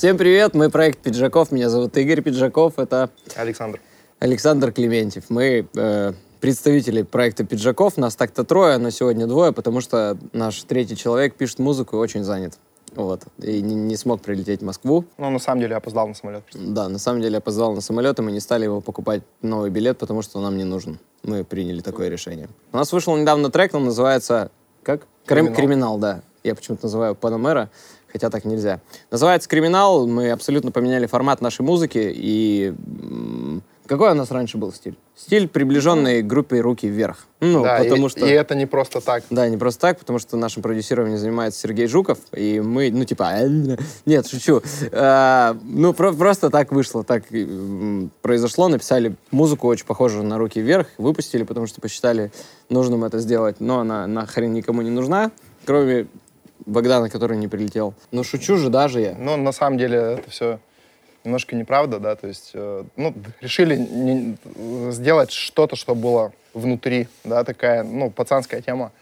Всем привет, мы проект Пиджаков, меня зовут Игорь Пиджаков, это Александр. Александр Клементьев. Мы э, представители проекта Пиджаков, нас так-то трое, но сегодня двое, потому что наш третий человек пишет музыку и очень занят. Вот. И не, не смог прилететь в Москву. Ну, на самом деле, опоздал на самолет. Да, на самом деле опоздал на самолет, и мы не стали его покупать новый билет, потому что он нам не нужен. Мы приняли такое решение. У нас вышел недавно трек, он называется... Как? Крим- Криминал. Криминал, да. Я почему-то называю Панамера, хотя так нельзя. Называется Криминал. Мы абсолютно поменяли формат нашей музыки. И какой у нас раньше был стиль? Стиль, приближенный группе «Руки вверх». Ну, да, потому и, что... и это не просто так. Да, не просто так, потому что нашим продюсированием занимается Сергей Жуков, и мы, ну, типа, нет, шучу. А, ну, про- просто так вышло, так произошло, написали музыку очень похожую на «Руки вверх», выпустили, потому что посчитали нужным это сделать, но она нахрен никому не нужна, кроме Богдана, который не прилетел. Ну, шучу же даже я. Но на самом деле это все немножко неправда, да, то есть, э, ну, решили не- сделать что-то, что было внутри, да, такая, ну, пацанская тема,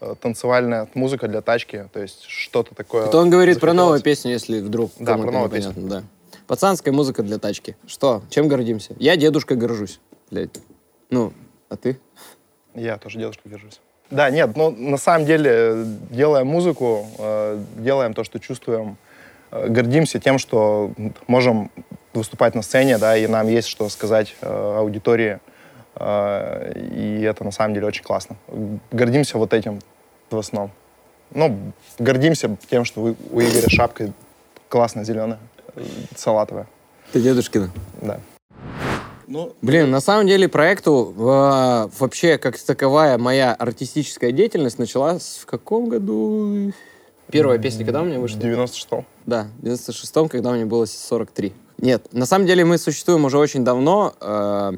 э, танцевальная музыка для тачки, то есть что-то такое. Это он говорит про новую песню, если вдруг Да, про новую непонятно, да. Пацанская музыка для тачки. Что? Чем гордимся? Я дедушка горжусь, блядь. Ну, а ты? Я тоже дедушка держусь. Да, нет, ну, на самом деле, э, делаем музыку, э, делаем то, что чувствуем, э, гордимся тем, что можем выступать на сцене, да, и нам есть что сказать э, аудитории, э, и это на самом деле очень классно. Гордимся вот этим в основном. Ну, гордимся тем, что у у Игоря шапка классная зеленая, салатовая, Ты дедушкина. да. Ну, Блин, на самом деле проекту э, вообще как таковая моя артистическая деятельность началась в каком году? Первая песня когда у меня в вышла? 96-м. Да, в 96-м, когда мне было 43. Нет, на самом деле мы существуем уже очень давно. Э,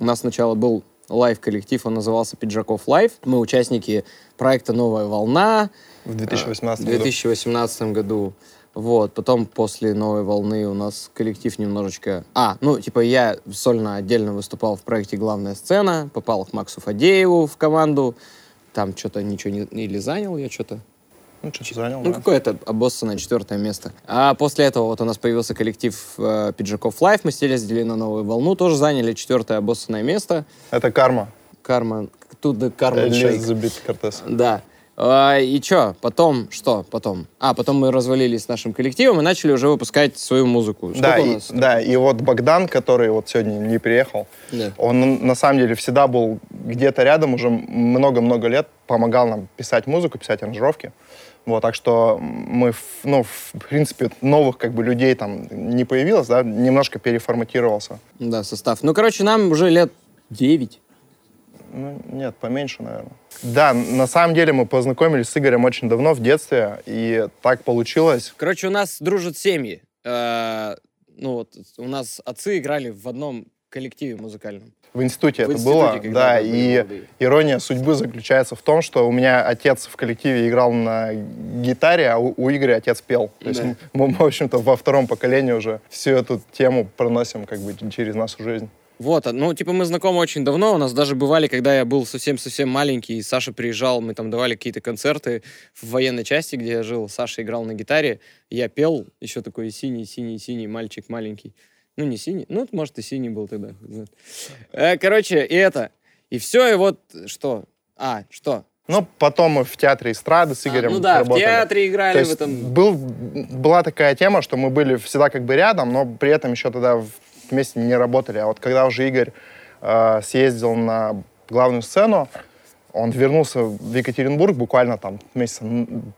у нас сначала был live-коллектив, он назывался Пиджаков Live. Мы участники проекта «Новая волна». В 2018 В 2018 году. Вот, потом после новой волны у нас коллектив немножечко... А, ну, типа я сольно отдельно выступал в проекте «Главная сцена», попал к Максу Фадееву в команду, там что-то ничего не... Или занял я что-то? Ну, что-то занял, Ну, да. какое-то обоссанное четвертое место. А после этого вот у нас появился коллектив э, Пиджаков Live, мы съездили на новую волну, тоже заняли четвертое обоссанное место. Это карма. Карма, тут да карма. Элизабет Кортес. Да. А, и чё, потом, что потом? А, потом мы развалились с нашим коллективом и начали уже выпускать свою музыку. Сколько Да, и, да, и вот Богдан, который вот сегодня не приехал, Да. он на самом деле всегда был где-то рядом уже много-много лет, помогал нам писать музыку, писать аранжировки. Вот, так что мы, ну, в принципе, новых как бы людей там не появилось, да, немножко переформатировался. Да, состав. Ну, короче, нам уже лет 9. Ну, нет, поменьше, наверное. Да, на самом деле мы познакомились с Игорем очень давно, в детстве, и так получилось. Короче, у нас дружат семьи. Э, ну, вот у нас отцы играли в одном коллективе музыкальном. В институте В это институте, было, да, и молодые. ирония судьбы заключается в том, что у меня отец в коллективе играл на гитаре, а у, у Игоря отец пел. То есть Да. мы, мы, в общем-то, во втором поколении уже всю эту тему проносим как бы через нашу жизнь. Вот, а, ну, типа, мы знакомы очень давно. У нас даже бывали, когда я был совсем-совсем маленький, и Саша приезжал, мы там давали какие-то концерты в военной части, где я жил. Саша играл на гитаре, я пел, еще такой синий-синий-синий мальчик маленький. Ну, не синий, ну, может, и синий был тогда. Э, Короче, и это. И все, и вот что? А, что? Ну, потом мы в театре эстрады с А, Игорем ну да, работали. в театре То играли в есть этом. был, была такая тема, что мы были всегда как бы рядом, но при этом еще тогда в- вместе не работали. А вот когда уже Игорь э, съездил на главную сцену, он вернулся в Екатеринбург буквально там месяца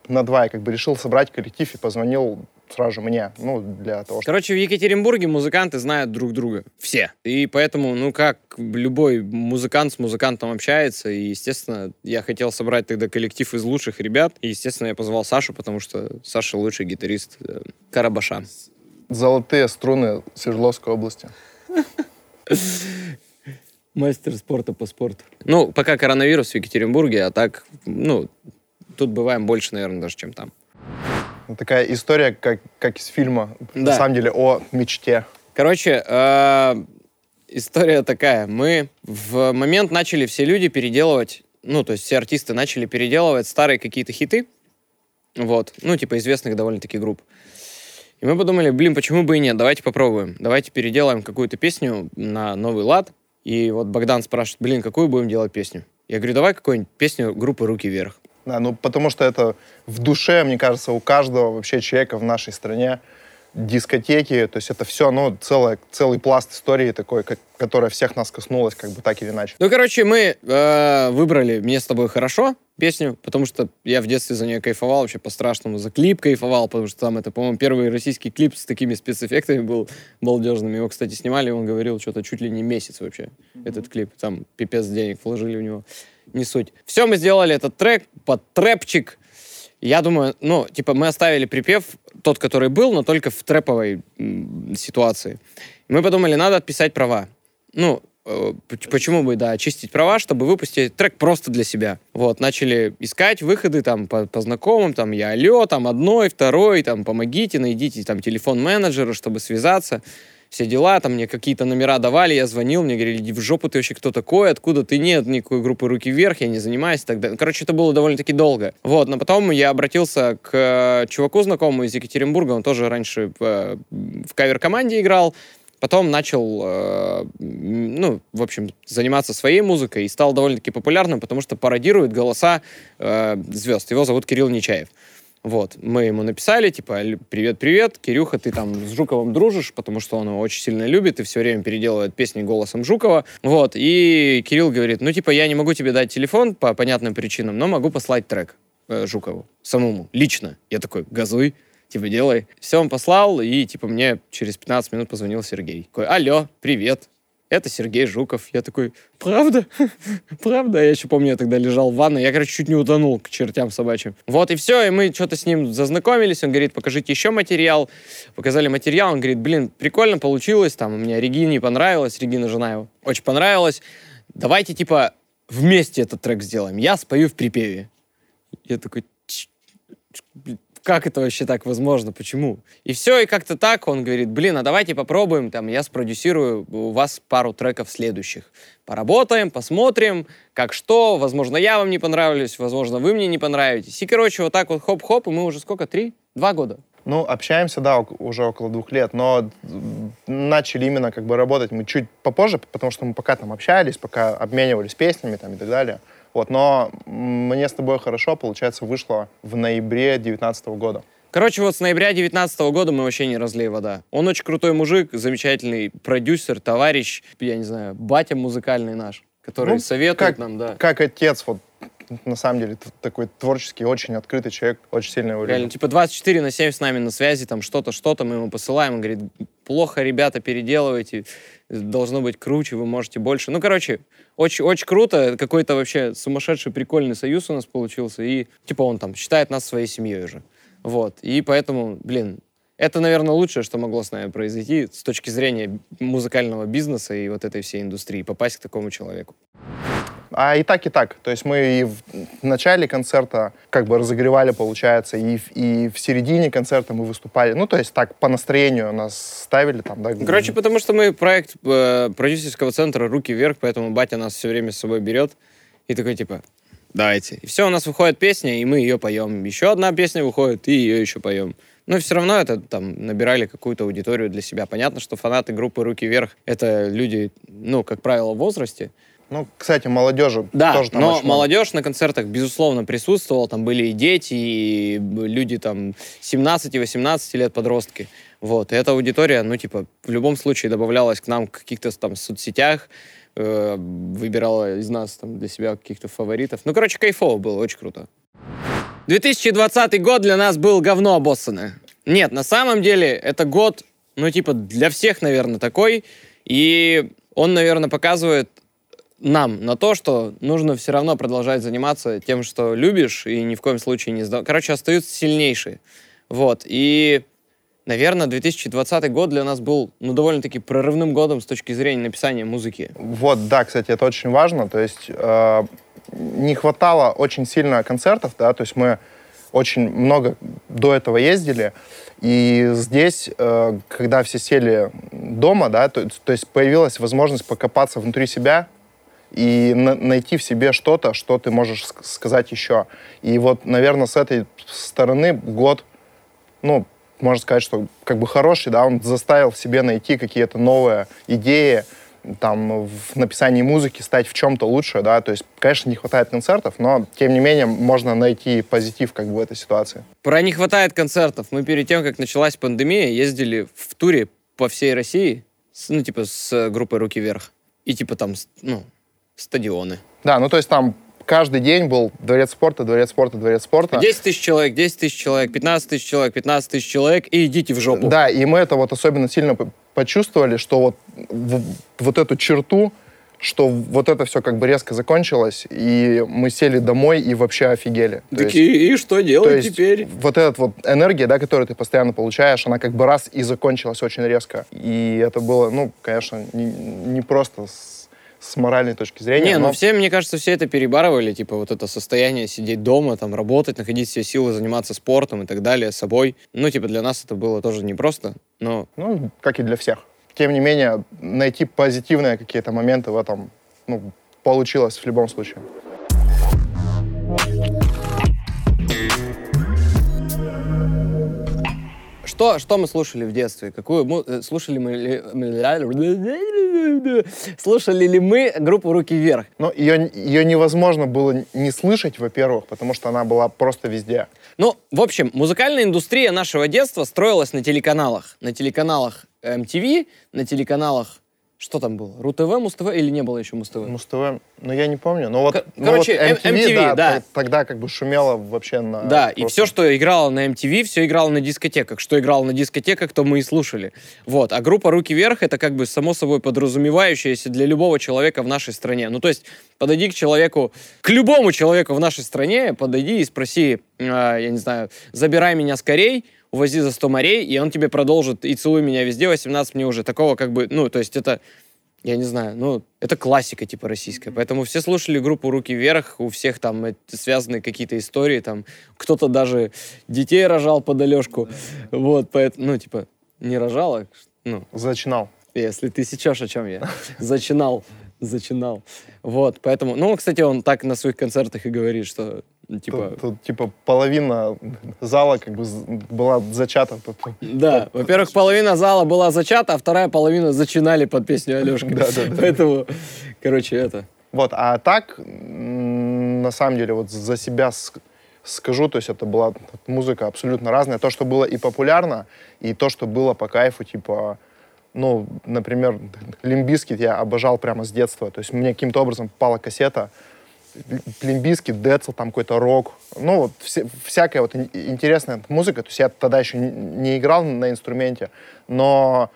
на два и как бы решил собрать коллектив и позвонил сразу же мне, ну, для того, чтобы... Короче, в Екатеринбурге музыканты знают друг друга. Все. И поэтому, ну, как любой музыкант с музыкантом общается, и, естественно, я хотел собрать тогда коллектив из лучших ребят, и, естественно, я позвал Сашу, потому что Саша лучший гитарист э, Карабаша. Золотые струны Свердловской области. Мастер спорта по спорту. Ну, пока коронавирус в Екатеринбурге, а так, ну, тут бываем больше, наверное, даже, чем там. Такая история, как, как из фильма, на Да. самом деле, о мечте. Короче, э, история такая. Мы в момент начали все люди переделывать, ну, то есть все артисты начали переделывать старые какие-то хиты, вот, ну, типа известных довольно-таки групп. И мы подумали, блин, почему бы и нет, давайте попробуем. Давайте переделаем какую-то песню на новый лад. И вот Богдан спрашивает, блин, какую будем делать песню? Я говорю, давай какую-нибудь песню группы «Руки вверх». Да, ну потому что это в душе, мне кажется, у каждого вообще человека в нашей стране дискотеки, то есть это все, ну, целое, целый пласт истории такой, как, которая всех нас коснулась, как бы так или иначе. Ну, короче, мы э, выбрали «Мне с тобой хорошо» песню, потому что я в детстве за нее кайфовал, вообще по-страшному, за клип кайфовал, потому что там это, по-моему, первый российский клип с такими спецэффектами был балдежными. Его, кстати, снимали, он говорил, что-то чуть ли не месяц вообще, mm-hmm. этот клип. Там пипец денег вложили в него. Не суть. Все, мы сделали этот трек под трэпчик, я думаю, ну, типа, мы оставили припев тот, который был, но только в трэповой ситуации. Мы подумали, надо отписать права. Ну, э, почему бы, да, очистить права, чтобы выпустить трек просто для себя. Вот, начали искать выходы там по, по знакомым, там, я алло, там, одной, второй, там, помогите, найдите там телефон менеджера, чтобы связаться все дела, там мне какие-то номера давали, я звонил, мне говорили, иди в жопу, ты вообще кто такой, откуда ты, нет никакой группы «Руки вверх», я не занимаюсь и так далее. Короче, это было довольно-таки долго. Вот, но потом я обратился к э, чуваку знакомому из Екатеринбурга, он тоже раньше в, э, в кавер-команде играл, Потом начал, э, ну, в общем, заниматься своей музыкой и стал довольно-таки популярным, потому что пародирует голоса э, звезд. Его зовут Кирилл Нечаев. Вот, мы ему написали, типа, привет-привет, Кирюха, ты там с Жуковым дружишь, потому что он его очень сильно любит и все время переделывает песни голосом Жукова. Вот, и Кирилл говорит, ну, типа, я не могу тебе дать телефон по понятным причинам, но могу послать трек э, Жукову самому, лично. Я такой, газуй, типа, делай. Все, он послал, и, типа, мне через 15 минут позвонил Сергей. Такой, алло, привет, это Сергей Жуков. Я такой, правда? правда? Я еще помню, я тогда лежал в ванной. Я, короче, чуть не утонул к чертям собачьим. Вот и все, и мы что-то с ним зазнакомились. Он говорит, покажите еще материал. Показали материал. Он говорит, блин, прикольно получилось. Там у меня Регине понравилось, Регина жена его. Очень понравилось. Давайте, типа, вместе этот трек сделаем. Я спою в припеве. Я такой, как это вообще так возможно, почему? И все, и как-то так он говорит, блин, а давайте попробуем, там, я спродюсирую у вас пару треков следующих. Поработаем, посмотрим, как что, возможно, я вам не понравлюсь, возможно, вы мне не понравитесь. И, короче, вот так вот хоп-хоп, и мы уже сколько, три? Два года. Ну, общаемся, да, уже около двух лет, но начали именно как бы работать мы чуть попозже, потому что мы пока там общались, пока обменивались песнями там и так далее. Вот, но мне с тобой хорошо, получается, вышло в ноябре 2019 года. Короче, вот с ноября 2019 года мы вообще не разлей вода. Он очень крутой мужик, замечательный продюсер, товарищ, я не знаю, батя музыкальный наш, который ну, советует как, нам, да. Как отец, вот на самом деле такой творческий, очень открытый человек, очень сильно его Реально, типа 24 на 7 с нами на связи, там что-то, что-то мы ему посылаем, он говорит, плохо, ребята, переделывайте, должно быть круче, вы можете больше. Ну, короче, очень, очень круто, какой-то вообще сумасшедший прикольный союз у нас получился, и типа он там считает нас своей семьей уже. Вот, и поэтому, блин, это, наверное, лучшее, что могло с нами произойти с точки зрения музыкального бизнеса и вот этой всей индустрии, попасть к такому человеку. А и так, и так. То есть мы и в начале концерта как бы разогревали, получается, и, и в середине концерта мы выступали. Ну, то есть так, по настроению нас ставили там, да. Короче, потому что мы проект э, продюсерского центра «Руки вверх», поэтому батя нас все время с собой берет и такой, типа, давайте. И все, у нас выходит песня, и мы ее поем. Еще одна песня выходит, и ее еще поем. Но все равно это там набирали какую-то аудиторию для себя. Понятно, что фанаты группы «Руки вверх» — это люди, ну, как правило, в возрасте. Ну, кстати, молодежи да, тоже там но молодежь на концертах, безусловно, присутствовала. Там были и дети, и люди там 17-18 лет, подростки. Вот, и эта аудитория, ну, типа, в любом случае добавлялась к нам в каких-то там соцсетях, э, выбирала из нас там для себя каких-то фаворитов. Ну, короче, кайфово было, очень круто. 2020 год для нас был говно обоссанное. Нет, на самом деле, это год, ну, типа, для всех, наверное, такой. И он, наверное, показывает нам на то, что нужно все равно продолжать заниматься тем, что любишь, и ни в коем случае не сдавать. Короче, остаются сильнейшие. Вот. И, наверное, 2020 год для нас был, ну, довольно-таки прорывным годом с точки зрения написания музыки. Вот, да, кстати, это очень важно. То есть э, не хватало очень сильно концертов, да, то есть мы очень много до этого ездили, и здесь, э, когда все сели дома, да, то, то есть появилась возможность покопаться внутри себя, и на найти в себе что-то, что ты можешь сказать еще. И вот, наверное, с этой стороны год, ну, можно сказать, что как бы хороший, да, он заставил в себе найти какие-то новые идеи, там, в написании музыки стать в чем-то лучше, да, то есть, конечно, не хватает концертов, но, тем не менее, можно найти позитив как бы в этой ситуации. Про не хватает концертов. Мы перед тем, как началась пандемия, ездили в туре по всей России, с, ну, типа, с группой «Руки вверх». И, типа, там, ну, стадионы. Да, ну, то есть там каждый день был дворец спорта, дворец спорта, дворец спорта. 10 тысяч человек, 10 тысяч человек, 15 тысяч человек, 15 тысяч человек, и идите в жопу. Да, и мы это вот особенно сильно почувствовали, что вот, вот эту черту, что вот это все как бы резко закончилось, и мы сели домой и вообще офигели. Так есть, и, и что делать теперь? Вот эта вот энергия, да, которую ты постоянно получаешь, она как бы раз и закончилась очень резко. И это было, ну, конечно, не, не просто с моральной точки зрения. Не, ну но... ну все, мне кажется, все это перебарывали, типа вот это состояние сидеть дома, там работать, находить все силы, заниматься спортом и так далее, собой. Ну, типа для нас это было тоже непросто, но... Ну, как и для всех. Тем не менее, найти позитивные какие-то моменты в этом, ну, получилось в любом случае. Что, что мы слушали в детстве? Какую мы, э, слушали мы слушали ли мы группу «Руки вверх»? Ну, ее, ее невозможно было не слышать, во-первых, потому что она была просто везде. Ну, в общем, музыкальная индустрия нашего детства строилась на телеканалах. На телеканалах MTV, на телеканалах что там было? РУ-ТВ, Муз-ТВ или не было еще Муз-ТВ? Муз-ТВ, ну я не помню. Но вот, ну, Короче, вот MTV, MTV да, да. Тогда как бы шумело вообще на... Да, просто... и все, что играло на MTV, все играло на дискотеках. Что играло на дискотеках, то мы и слушали. Вот. А группа «Руки вверх» — это как бы само собой подразумевающееся для любого человека в нашей стране. Ну, то есть подойди к человеку, к любому человеку в нашей стране, подойди и спроси, э, я не знаю, забирай меня скорей, увози за 100 морей, и он тебе продолжит и целуй меня везде, 18 мне уже. Такого как бы, ну, то есть это, я не знаю, ну, это классика типа российская. Поэтому все слушали группу «Руки вверх», у всех там связаны какие-то истории, там кто-то даже детей рожал под Алешку. Вот, поэтому, ну, типа, не рожал, а, ну... Зачинал. Если ты сейчас о чем я. Зачинал зачинал. Вот, поэтому, ну, кстати, он так на своих концертах и говорит, что типа... Тут, тут типа половина зала как бы была зачата. Да, во-первых, половина зала была зачата, а вторая половина зачинали под песню Алешка. Да, да, да. Поэтому, короче, это... Вот, а так, на самом деле, вот за себя скажу, то есть это была музыка абсолютно разная. То, что было и популярно, и то, что было по кайфу, типа ну, например, Limp Bizkit я обожал прямо с детства. То есть мне каким-то образом попала кассета Limp Bizkit, Децл, там какой-то рок. Ну, вот вся, всякая вот интересная музыка. То есть я тогда еще не играл на инструменте, но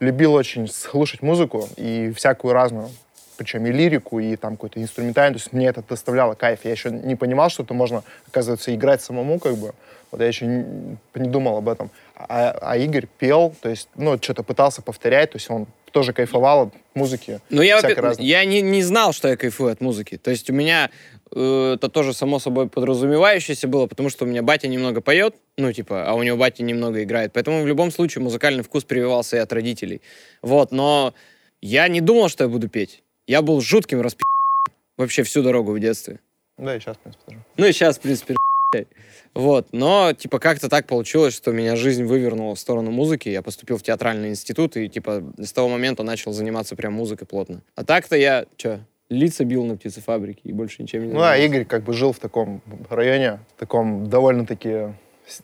любил очень слушать музыку и всякую разную. Причем и лирику, и там какой-то инструментальный. То есть мне это доставляло кайф. Я еще не понимал, что это можно, оказывается, играть самому, как бы. Вот я еще не, не думал об этом. А, а Игорь пел, то есть, ну, что-то пытался повторять, то есть он тоже кайфовал от музыки. Ну, я, я не, не знал, что я кайфую от музыки. То есть у меня э, это тоже само собой подразумевающееся было, потому что у меня батя немного поет, ну, типа, а у него батя немного играет. Поэтому в любом случае музыкальный вкус прививался и от родителей. Вот, но я не думал, что я буду петь. Я был жутким расп... вообще всю дорогу в детстве. Да, и сейчас, в принципе, тоже. Ну, и сейчас, в принципе, вот, но, типа, как-то так получилось, что меня жизнь вывернула в сторону музыки. Я поступил в театральный институт и, типа, с того момента начал заниматься прям музыкой плотно. А так-то я, что, лица бил на птицефабрике и больше ничем не занимался. Ну, а Игорь как бы жил в таком районе, в таком довольно-таки,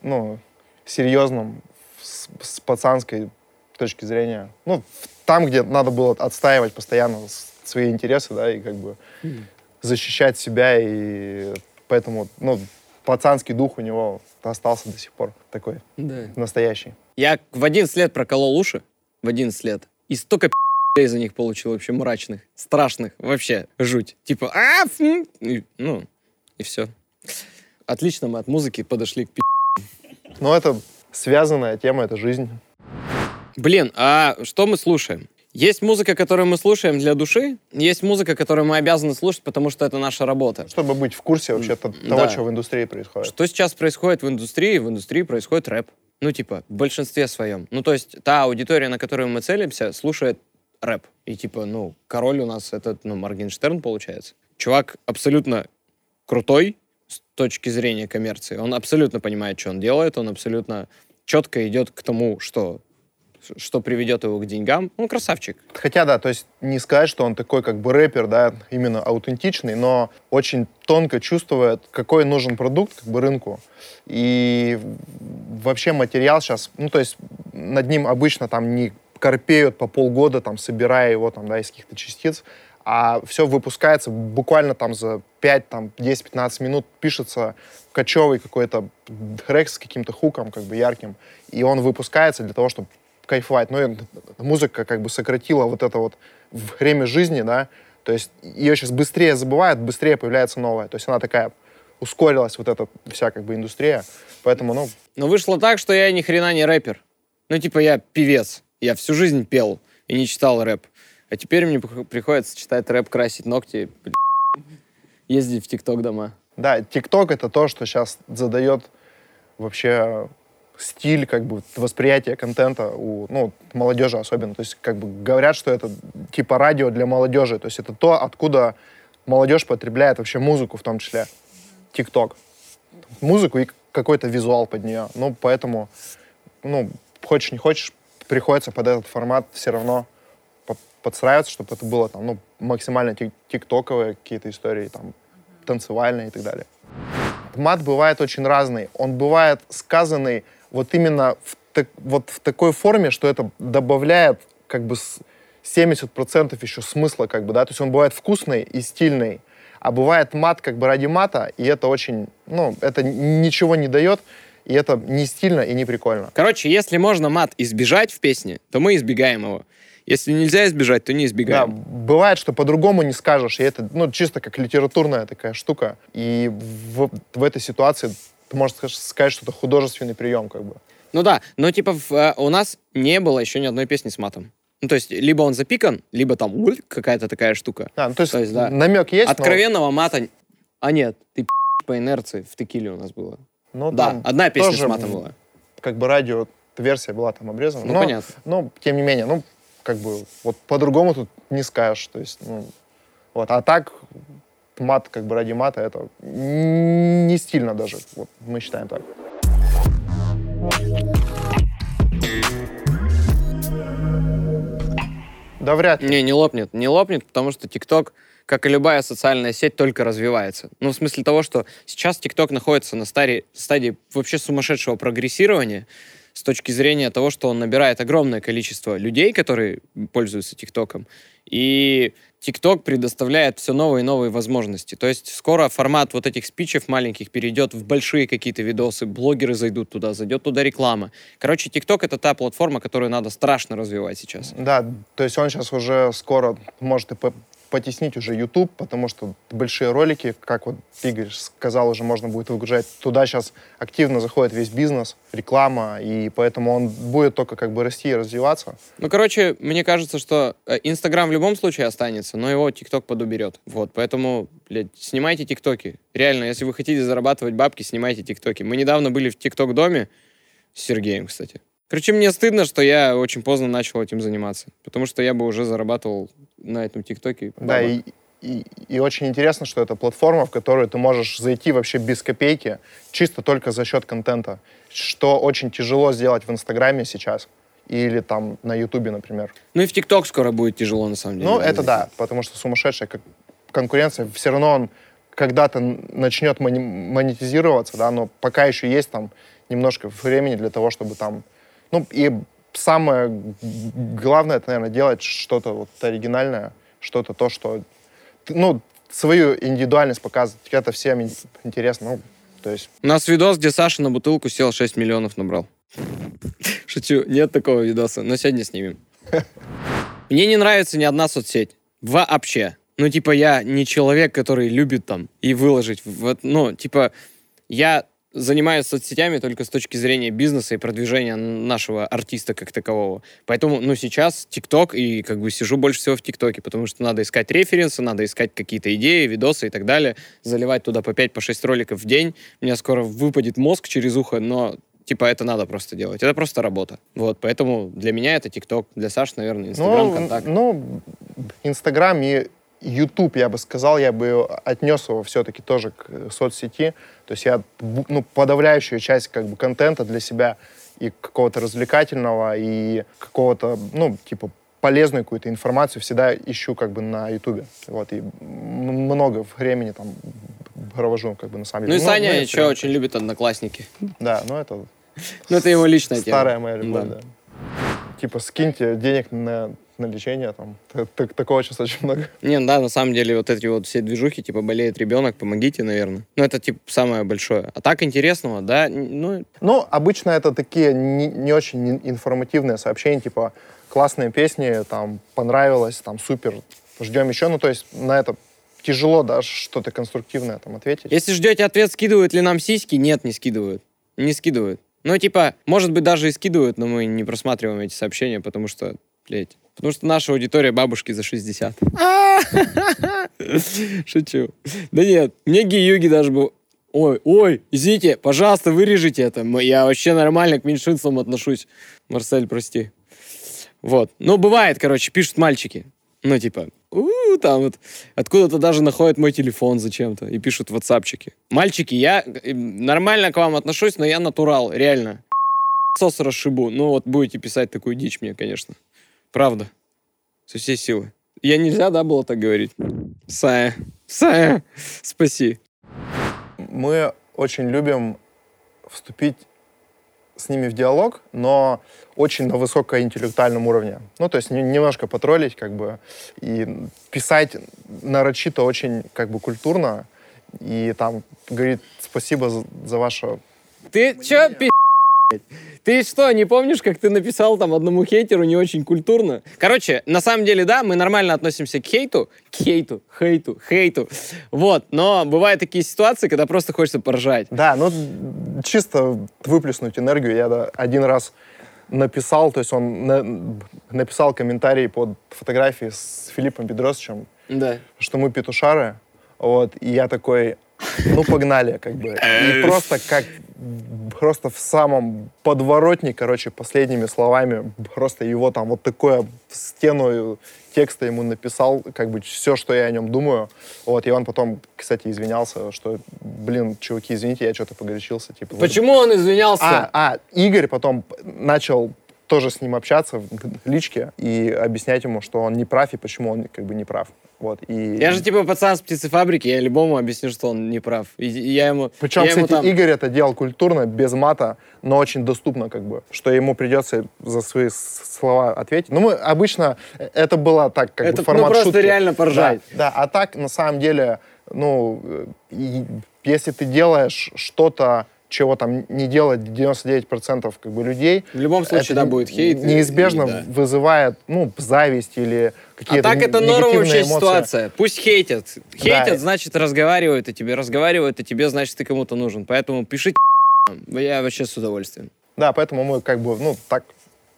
ну, серьезном, с, с пацанской точки зрения. Ну, там, где надо было отстаивать постоянно свои интересы, да, и как бы защищать себя, и поэтому, ну, пацанский дух у него остался до сих пор такой да. настоящий. Я в 11 лет проколол уши, в 11 лет, и столько пи***ей за них получил вообще мрачных, страшных, вообще жуть. Типа, а, и, ну, и все. Отлично мы от музыки подошли к пи***. Ну, это связанная тема, это жизнь. Блин, а что мы слушаем? Есть музыка, которую мы слушаем для души, есть музыка, которую мы обязаны слушать, потому что это наша работа. Чтобы быть в курсе вообще того, да. что в индустрии происходит. Что сейчас происходит в индустрии? В индустрии происходит рэп. Ну, типа, в большинстве своем. Ну, то есть, та аудитория, на которую мы целимся, слушает рэп. И, типа, ну, король у нас этот, ну, Моргенштерн, получается. Чувак абсолютно крутой с точки зрения коммерции. Он абсолютно понимает, что он делает, он абсолютно четко идет к тому, что что приведет его к деньгам, он красавчик. Хотя, да, то есть не сказать, что он такой как бы рэпер, да, именно аутентичный, но очень тонко чувствует, какой нужен продукт как бы рынку. И вообще материал сейчас, ну, то есть над ним обычно там не корпеют по полгода, там, собирая его там, да, из каких-то частиц, а все выпускается буквально там за 5, там, 10-15 минут пишется кочевый какой-то трек с каким-то хуком, как бы ярким, и он выпускается для того, чтобы кайфовать. Ну, музыка как бы сократила вот это вот время жизни, да, то есть ее сейчас быстрее забывают, быстрее появляется новая. То есть она такая ускорилась, вот эта вся как бы индустрия. Поэтому, ну... Но вышло так, что я ни хрена не рэпер. Ну, типа, я певец. Я всю жизнь пел и не читал рэп. А теперь мне приходится читать рэп, красить ногти, ездить в ТикТок дома. Да, ТикТок — это то, что сейчас задает вообще стиль, как бы, восприятие контента у, ну, молодежи особенно. То есть, как бы, говорят, что это типа радио для молодежи. То есть, это то, откуда молодежь потребляет вообще музыку в том числе. ТикТок. Музыку и какой-то визуал под нее. Ну, поэтому, ну, хочешь не хочешь, приходится под этот формат все равно подстраиваться, чтобы это было там, ну, максимально тиктоковые какие-то истории, там, танцевальные и так далее. Мат бывает очень разный. Он бывает сказанный вот именно в, так, вот в такой форме, что это добавляет как бы 70% еще смысла, как бы, да, то есть он бывает вкусный и стильный, а бывает мат как бы ради мата, и это очень, ну, это ничего не дает, и это не стильно и не прикольно. Короче, если можно мат избежать в песне, то мы избегаем его. Если нельзя избежать, то не избегаем. Да, бывает, что по-другому не скажешь, и это, ну, чисто как литературная такая штука. И в, в этой ситуации ты можешь сказать, что это художественный прием, как бы. Ну да, но типа в, э, у нас не было еще ни одной песни с матом. Ну, то есть, либо он запикан, либо там какая-то такая штука. А, ну, то есть, то есть да. намек есть, Откровенного но... мата... А нет, ты по инерции в текиле у нас было. Ну, да, одна песня с матом была. Как бы радио версия была там обрезана. Ну, но, понятно. Но, тем не менее, ну, как бы, вот по-другому тут не скажешь. То есть, ну, вот. А так, мат как бы ради мата, это не стильно даже. Вот мы считаем так. Да вряд ли. Не, не лопнет. Не лопнет, потому что ТикТок, как и любая социальная сеть, только развивается. Ну, в смысле того, что сейчас ТикТок находится на стадии, стадии вообще сумасшедшего прогрессирования, с точки зрения того, что он набирает огромное количество людей, которые пользуются ТикТоком, и ТикТок предоставляет все новые и новые возможности. То есть скоро формат вот этих спичев маленьких перейдет в большие какие-то видосы, блогеры зайдут туда, зайдет туда реклама. Короче, ТикТок — это та платформа, которую надо страшно развивать сейчас. Да, то есть он сейчас уже скоро может и потеснить уже YouTube, потому что большие ролики, как вот Игорь сказал, уже можно будет выгружать. Туда сейчас активно заходит весь бизнес, реклама, и поэтому он будет только как бы расти и развиваться. Ну, короче, мне кажется, что э, Инстаграм в любом случае останется, но его ТикТок подуберет. Вот, поэтому, блядь, снимайте ТикТоки. Реально, если вы хотите зарабатывать бабки, снимайте ТикТоки. Мы недавно были в ТикТок-доме с Сергеем, кстати. Короче, мне стыдно, что я очень поздно начал этим заниматься, потому что я бы уже зарабатывал на этом ТикТоке. Да, и, и, и очень интересно, что это платформа, в которую ты можешь зайти вообще без копейки, чисто только за счет контента, что очень тяжело сделать в Инстаграме сейчас или там на Ютубе, например. Ну и в ТикТок скоро будет тяжело, на самом деле. Ну, это да, потому что сумасшедшая конкуренция. Все равно он когда-то начнет монетизироваться, да, но пока еще есть там немножко времени для того, чтобы там ну, и самое главное, это, наверное, делать что-то вот оригинальное, что-то то, что... Ну, свою индивидуальность показывать. Это всем интересно. Ну, то есть... У нас видос, где Саша на бутылку сел 6 миллионов набрал. Шучу, нет такого видоса, но сегодня снимем. Мне не нравится ни одна соцсеть. Вообще. Ну, типа, я не человек, который любит там и выложить. Вот, ну, типа, я занимаюсь соцсетями только с точки зрения бизнеса и продвижения нашего артиста как такового. Поэтому, ну, сейчас ТикТок, и как бы сижу больше всего в ТикТоке, потому что надо искать референсы, надо искать какие-то идеи, видосы и так далее, заливать туда по 5, по 6 роликов в день. У меня скоро выпадет мозг через ухо, но типа это надо просто делать. Это просто работа. Вот, поэтому для меня это ТикТок, для Саши, наверное, Инстаграм, ну, Контакт. Ну, Инстаграм и YouTube, я бы сказал, я бы отнес его все-таки тоже к соцсети. То есть я ну, подавляющую часть как бы контента для себя и какого-то развлекательного, и какого-то, ну, типа, полезную какую-то информацию всегда ищу как бы на Ютубе. Вот, и много времени там провожу, как бы, на самом деле. Ну и Саня ну, еще очень любит Одноклассники. Да, ну это... Ну это его личная тема. Старая моя любовь, да. Типа, скиньте денег на на лечение, там, так, такого сейчас очень много. Не, да, на самом деле вот эти вот все движухи, типа, болеет ребенок, помогите, наверное. Ну, это, типа, самое большое. А так интересного, да, ну... Ну, обычно это такие не, не очень информативные сообщения, типа, классные песни, там, понравилось, там, супер, ждем еще. Ну, то есть на это тяжело, да, что-то конструктивное там ответить. Если ждете ответ, скидывают ли нам сиськи, нет, не скидывают. Не скидывают. Ну, типа, может быть, даже и скидывают, но мы не просматриваем эти сообщения, потому что, блядь, потому что наша аудитория бабушки за 60. Шучу. Да нет, мне геюги даже был... Ой, ой, извините, пожалуйста, вырежите это. Я вообще нормально к меньшинствам отношусь. Марсель, прости. Вот. Ну, бывает, короче, пишут мальчики. Ну, типа, у там вот откуда-то даже находят мой телефон зачем-то и пишут в ватсапчики. Мальчики, я э, нормально к вам отношусь, но я натурал, реально. Сос расшибу. Ну, вот будете писать такую дичь мне, конечно. Правда. Со всей силы. Я нельзя, да, было так говорить? Сая. Сая. Спаси. Мы очень любим вступить с ними в диалог, но очень на высокоинтеллектуальном уровне. Ну, то есть немножко потроллить, как бы, и писать нарочито очень, как бы, культурно, и там говорит спасибо за, за ваше... Ты чё, пи***? Ты что, не помнишь, как ты написал там одному хейтеру не очень культурно? Короче, на самом деле, да, мы нормально относимся к хейту, к хейту, хейту, хейту. Вот, но бывают такие ситуации, когда просто хочется поржать. Да, ну чисто выплеснуть энергию. Я да, один раз написал, то есть он на, написал комментарий под фотографией с Филиппом Бедросовичем, да. что мы петушары. Вот, и я такой, ну, погнали, как бы. И просто как просто в самом подворотне, короче, последними словами, просто его там вот такое в стену текста ему написал, как бы все, что я о нем думаю. Вот, и он потом, кстати, извинялся, что, блин, чуваки, извините, я что-то погорячился. Типа, Почему он извинялся? А, а, Игорь потом начал тоже с ним общаться в личке и объяснять ему, что он не прав и почему он как бы не прав. Вот, и... Я же типа пацан с птицефабрики, я любому объясню, что он не прав. И, и я ему... Причем, я кстати, ему там... Игорь это делал культурно, без мата, но очень доступно как бы, что ему придется за свои слова ответить. Ну, мы обычно, э, это было так, как это, бы формат ну, просто шутки. реально поржать. Да, да, а так, на самом деле, ну, э, если ты делаешь что-то чего там не делать 99% как бы людей. В любом случае, да, будет хейт. Неизбежно и, да. вызывает, ну, зависть или какие-то А так это норма ситуация. Пусть хейтят. Хейтят, да. значит, разговаривают о тебе. Разговаривают о тебе, значит, ты кому-то нужен. Поэтому пишите я вообще с удовольствием. Да, поэтому мы как бы, ну, так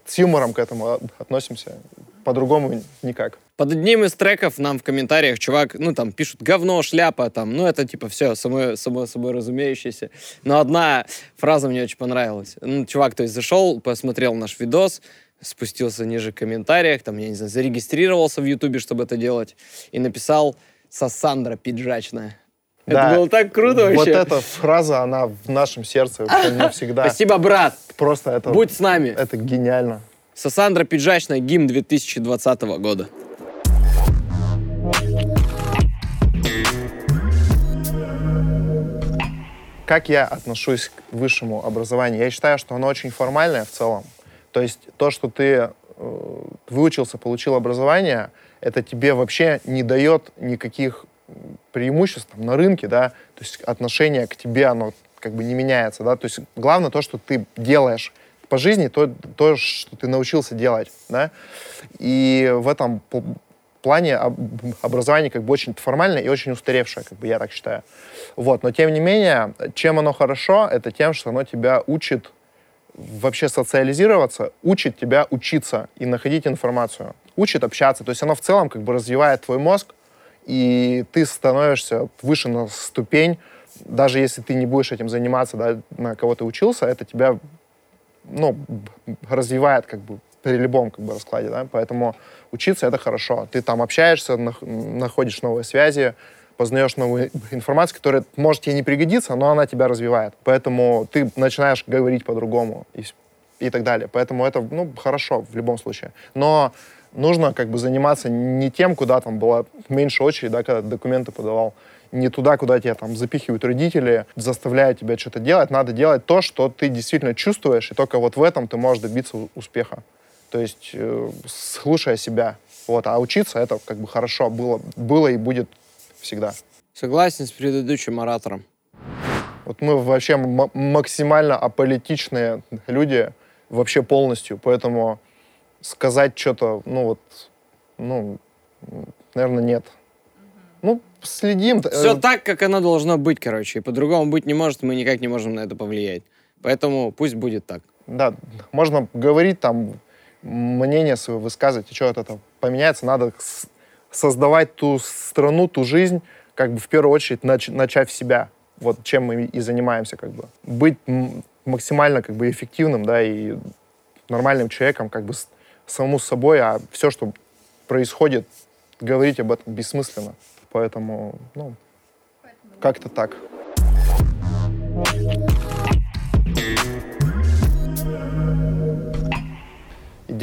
с юмором к этому относимся. По-другому никак. Под одним из треков нам в комментариях чувак, ну, там, пишут говно, шляпа, там, ну, это, типа, все само, само собой разумеющееся. Но одна фраза мне очень понравилась. Ну, чувак, то есть, зашел, посмотрел наш видос, спустился ниже в комментариях, там, я не знаю, зарегистрировался в Ютубе, чтобы это делать, и написал «Сассандра пиджачная». Да. Это было так круто вообще. Вот эта фраза, она в нашем сердце вообще навсегда. Спасибо, брат. Просто это... Будь с нами. Это гениально. Сассандра Пиджачная, гимн 2020 года. Как я отношусь к высшему образованию? Я считаю, что оно очень формальное в целом. То есть то, что ты э, выучился, получил образование, это тебе вообще не дает никаких преимуществ там, на рынке, да, то есть отношение к тебе, оно как бы не меняется, да, то есть главное то, что ты делаешь по жизни, то, то что ты научился делать, да, и в этом плане образование как бы очень формальное и очень устаревшее, как бы я так считаю. Вот, но тем не менее, чем оно хорошо, это тем, что оно тебя учит вообще социализироваться, учит тебя учиться и находить информацию, учит общаться, то есть оно в целом как бы развивает твой мозг, и ты становишься выше на ступень, даже если ты не будешь этим заниматься, да, на кого ты учился, это тебя, ну, развивает как бы при любом как бы раскладе, да, поэтому учиться это хорошо. Ты там общаешься, находишь новые связи, познаешь новую информацию, которая может тебе не пригодиться, но она тебя развивает. Поэтому ты начинаешь говорить по-другому и, и так далее. Поэтому это, ну, хорошо в любом случае. Но нужно как бы заниматься не тем, куда там была меньше очередь, да, когда документы подавал, не туда, куда тебя там запихивают родители, заставляют тебя что-то делать. Надо делать то, что ты действительно чувствуешь, и только вот в этом ты можешь добиться успеха. То есть э, слушая себя. Вот. А учиться это как бы хорошо было, было и будет всегда. Согласен с предыдущим оратором. Вот мы вообще максимально аполитичные люди, вообще полностью, поэтому сказать что-то, ну вот, ну, наверное, нет. Ну, следим. Все так, как оно должно быть, короче. И по-другому быть не может, мы никак не можем на это повлиять. Поэтому пусть будет так. Да, можно говорить там, мнение свое высказывать, и что это там поменяется, надо создавать ту страну, ту жизнь, как бы в первую очередь нач начав себя. Вот чем мы и занимаемся, как бы. Быть максимально как бы эффективным, да, и нормальным человеком, как бы самому собой, а все, что происходит, говорить об этом бессмысленно. Поэтому, ну, как-то так.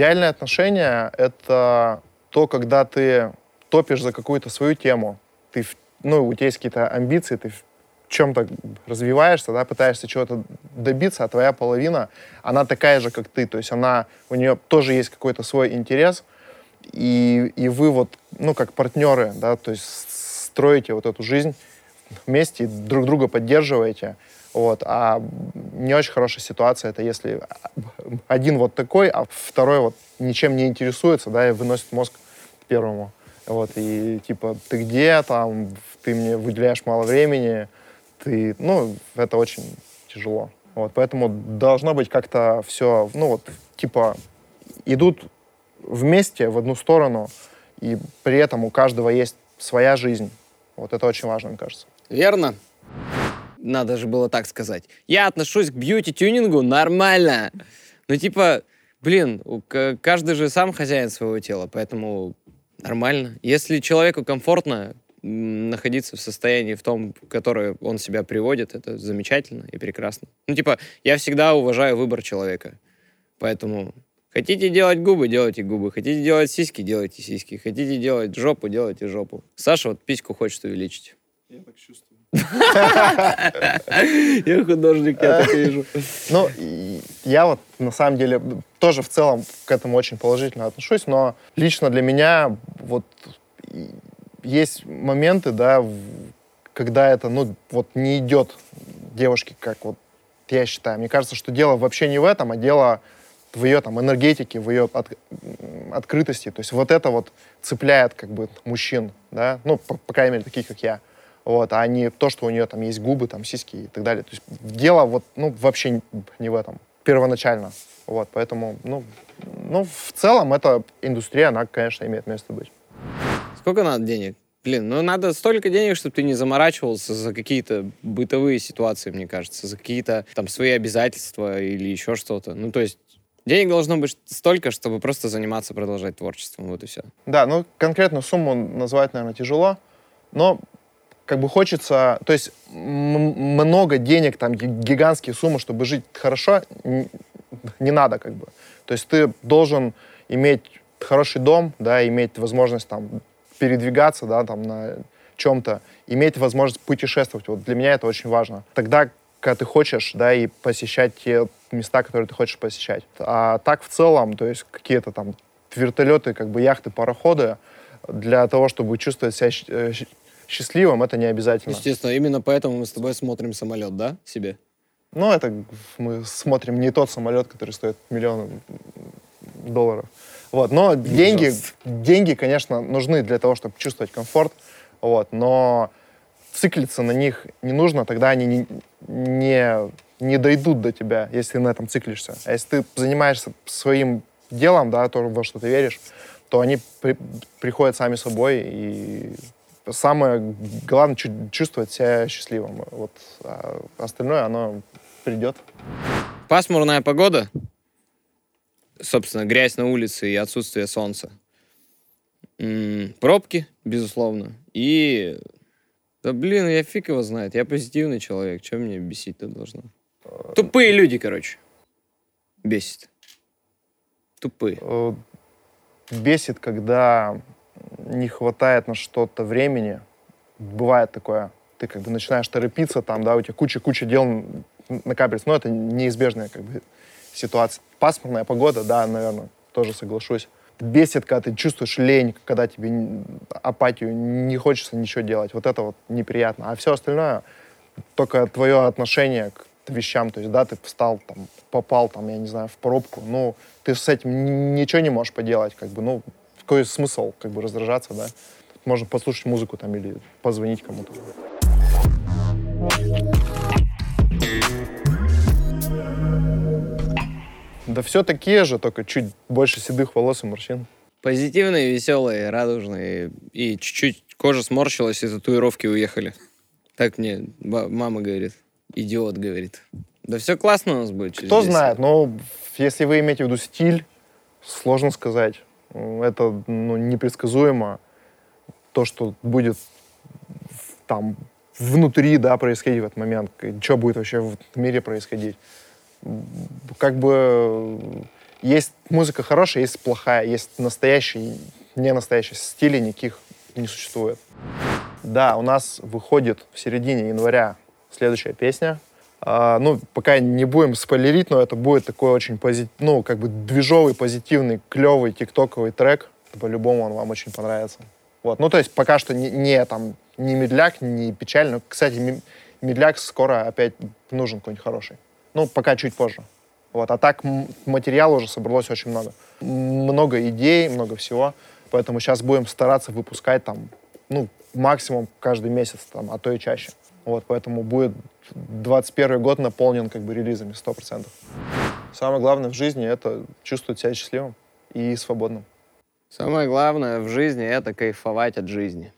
Идеальные отношения — это то, когда ты топишь за какую-то свою тему, ты, ну, у тебя есть какие-то амбиции, ты в чем-то развиваешься, да, пытаешься чего-то добиться, а твоя половина, она такая же, как ты, то есть она, у нее тоже есть какой-то свой интерес, и, и вы вот, ну, как партнеры, да, то есть строите вот эту жизнь вместе, друг друга поддерживаете, вот. А не очень хорошая ситуация это если один вот такой, а второй вот ничем не интересуется, да, и выносит мозг первому. Вот, и типа, ты где там, ты мне выделяешь мало времени, ты, ну, это очень тяжело. Вот, поэтому должно быть как-то все, ну, вот, типа, идут вместе в одну сторону, и при этом у каждого есть своя жизнь. Вот это очень важно, мне кажется. Верно надо же было так сказать. Я отношусь к бьюти-тюнингу нормально. Ну, типа, блин, каждый же сам хозяин своего тела, поэтому нормально. Если человеку комфортно находиться в состоянии в том, которое он себя приводит, это замечательно и прекрасно. Ну, типа, я всегда уважаю выбор человека. Поэтому хотите делать губы, делайте губы. Хотите делать сиськи, делайте сиськи. Хотите делать жопу, делайте жопу. Саша вот письку хочет увеличить. Я так чувствую. Я художник, я так вижу. Ну, я вот на самом деле тоже в целом к этому очень положительно отношусь, но лично для меня вот есть моменты, да, когда это, ну, вот не идет девушке, как вот я считаю. Мне кажется, что дело вообще не в этом, а дело в ее там энергетике, в ее от, открытости. То есть вот это вот цепляет как бы мужчин, да, ну, по, по крайней мере, таких, как я вот, а не то, что у нее там есть губы, там, сиськи и так далее. То есть дело вот, ну, вообще не в этом, первоначально. Вот, поэтому, ну, ну, в целом эта индустрия, она, конечно, имеет место быть. Сколько надо денег? Блин, ну надо столько денег, чтобы ты не заморачивался за какие-то бытовые ситуации, мне кажется, за какие-то там свои обязательства или еще что-то. Ну, то есть Денег должно быть столько, чтобы просто заниматься, продолжать творчеством. Вот и все. Да, ну конкретную сумму назвать, наверное, тяжело. Но как бы хочется, то есть много денег, там гигантские суммы, чтобы жить хорошо, не надо как бы. То есть ты должен иметь хороший дом, да, иметь возможность там передвигаться, да, там на чем-то, иметь возможность путешествовать. Вот для меня это очень важно. Тогда, когда ты хочешь, да, и посещать те места, которые ты хочешь посещать. А так в целом, то есть какие-то там вертолеты, как бы яхты, пароходы, для того, чтобы чувствовать себя счастливым, это не обязательно. Естественно, именно поэтому мы с тобой смотрим самолет, да, себе? Ну, это мы смотрим не тот самолет, который стоит миллион долларов. Вот, но деньги, деньги, конечно, нужны для того, чтобы чувствовать комфорт, вот, но циклиться на них не нужно, тогда они не, не, не дойдут до тебя, если на этом циклишься. А если ты занимаешься своим делом, да, то, во что ты веришь, то они при, приходят сами собой, и самое главное чувствовать себя счастливым. Вот а остальное, оно придет. Пасмурная погода. собственно, грязь на улице и отсутствие солнца. М, Пробки, безусловно. И... Да блин, я фиг его знает. Я позитивный человек. Чем мне бесить-то должно? Тупые люди, короче. Бесит. Тупые. Э, Бесит, когда не хватает на что-то времени. Бывает такое. Ты как бы начинаешь торопиться, там, да, у тебя куча-куча дел накапливается. Но это неизбежная как бы ситуация. Пасмурная погода, да, наверное, тоже соглашусь. Бесит, когда ты чувствуешь лень, когда тебе апатию, не хочется ничего делать. Вот это вот неприятно. А все остальное только твое отношение к вещам. То есть, да, ты встал, там, попал, там, я не знаю, в пробку. Ну, ты с этим ничего не можешь поделать, как бы, ну, какой смысл, как бы, раздражаться, да? Можно послушать музыку там или позвонить кому-то. Да все такие же, только чуть больше седых волос и морщин. Позитивные, веселые, радужные. И чуть-чуть кожа сморщилась, и татуировки уехали. Так мне мама говорит. Идиот говорит. Да все классно у нас будет. Кто 10 знает, но если вы имеете в виду стиль, сложно сказать. Это ну, непредсказуемо. То, что будет там внутри, да, происходить в этот момент. Что будет вообще в мире происходить. Как бы э, есть музыка хорошая, есть плохая, есть настоящий, не настоящий. Стилей никаких не существует. Да, у нас выходит в середине января следующая песня. А, ну, пока не будем спойлерить, но это будет такой очень пози... ну, как бы движовый, позитивный, клевый тиктоковый трек. По-любому он вам очень понравится. Вот. Ну, то есть пока что не, не, там, не медляк, не печаль. Но, кстати, ме- медляк скоро опять нужен какой-нибудь хороший. Ну, пока чуть позже. Вот. А так материала уже собралось очень много. Много идей, много всего. Поэтому сейчас будем стараться выпускать там, ну, максимум каждый месяц, там, а то и чаще. Вот, поэтому будет 21 год наполнен как бы релизами 100%. Самое главное в жизни — это чувствовать себя счастливым и свободным. Самое главное в жизни — это кайфовать от жизни.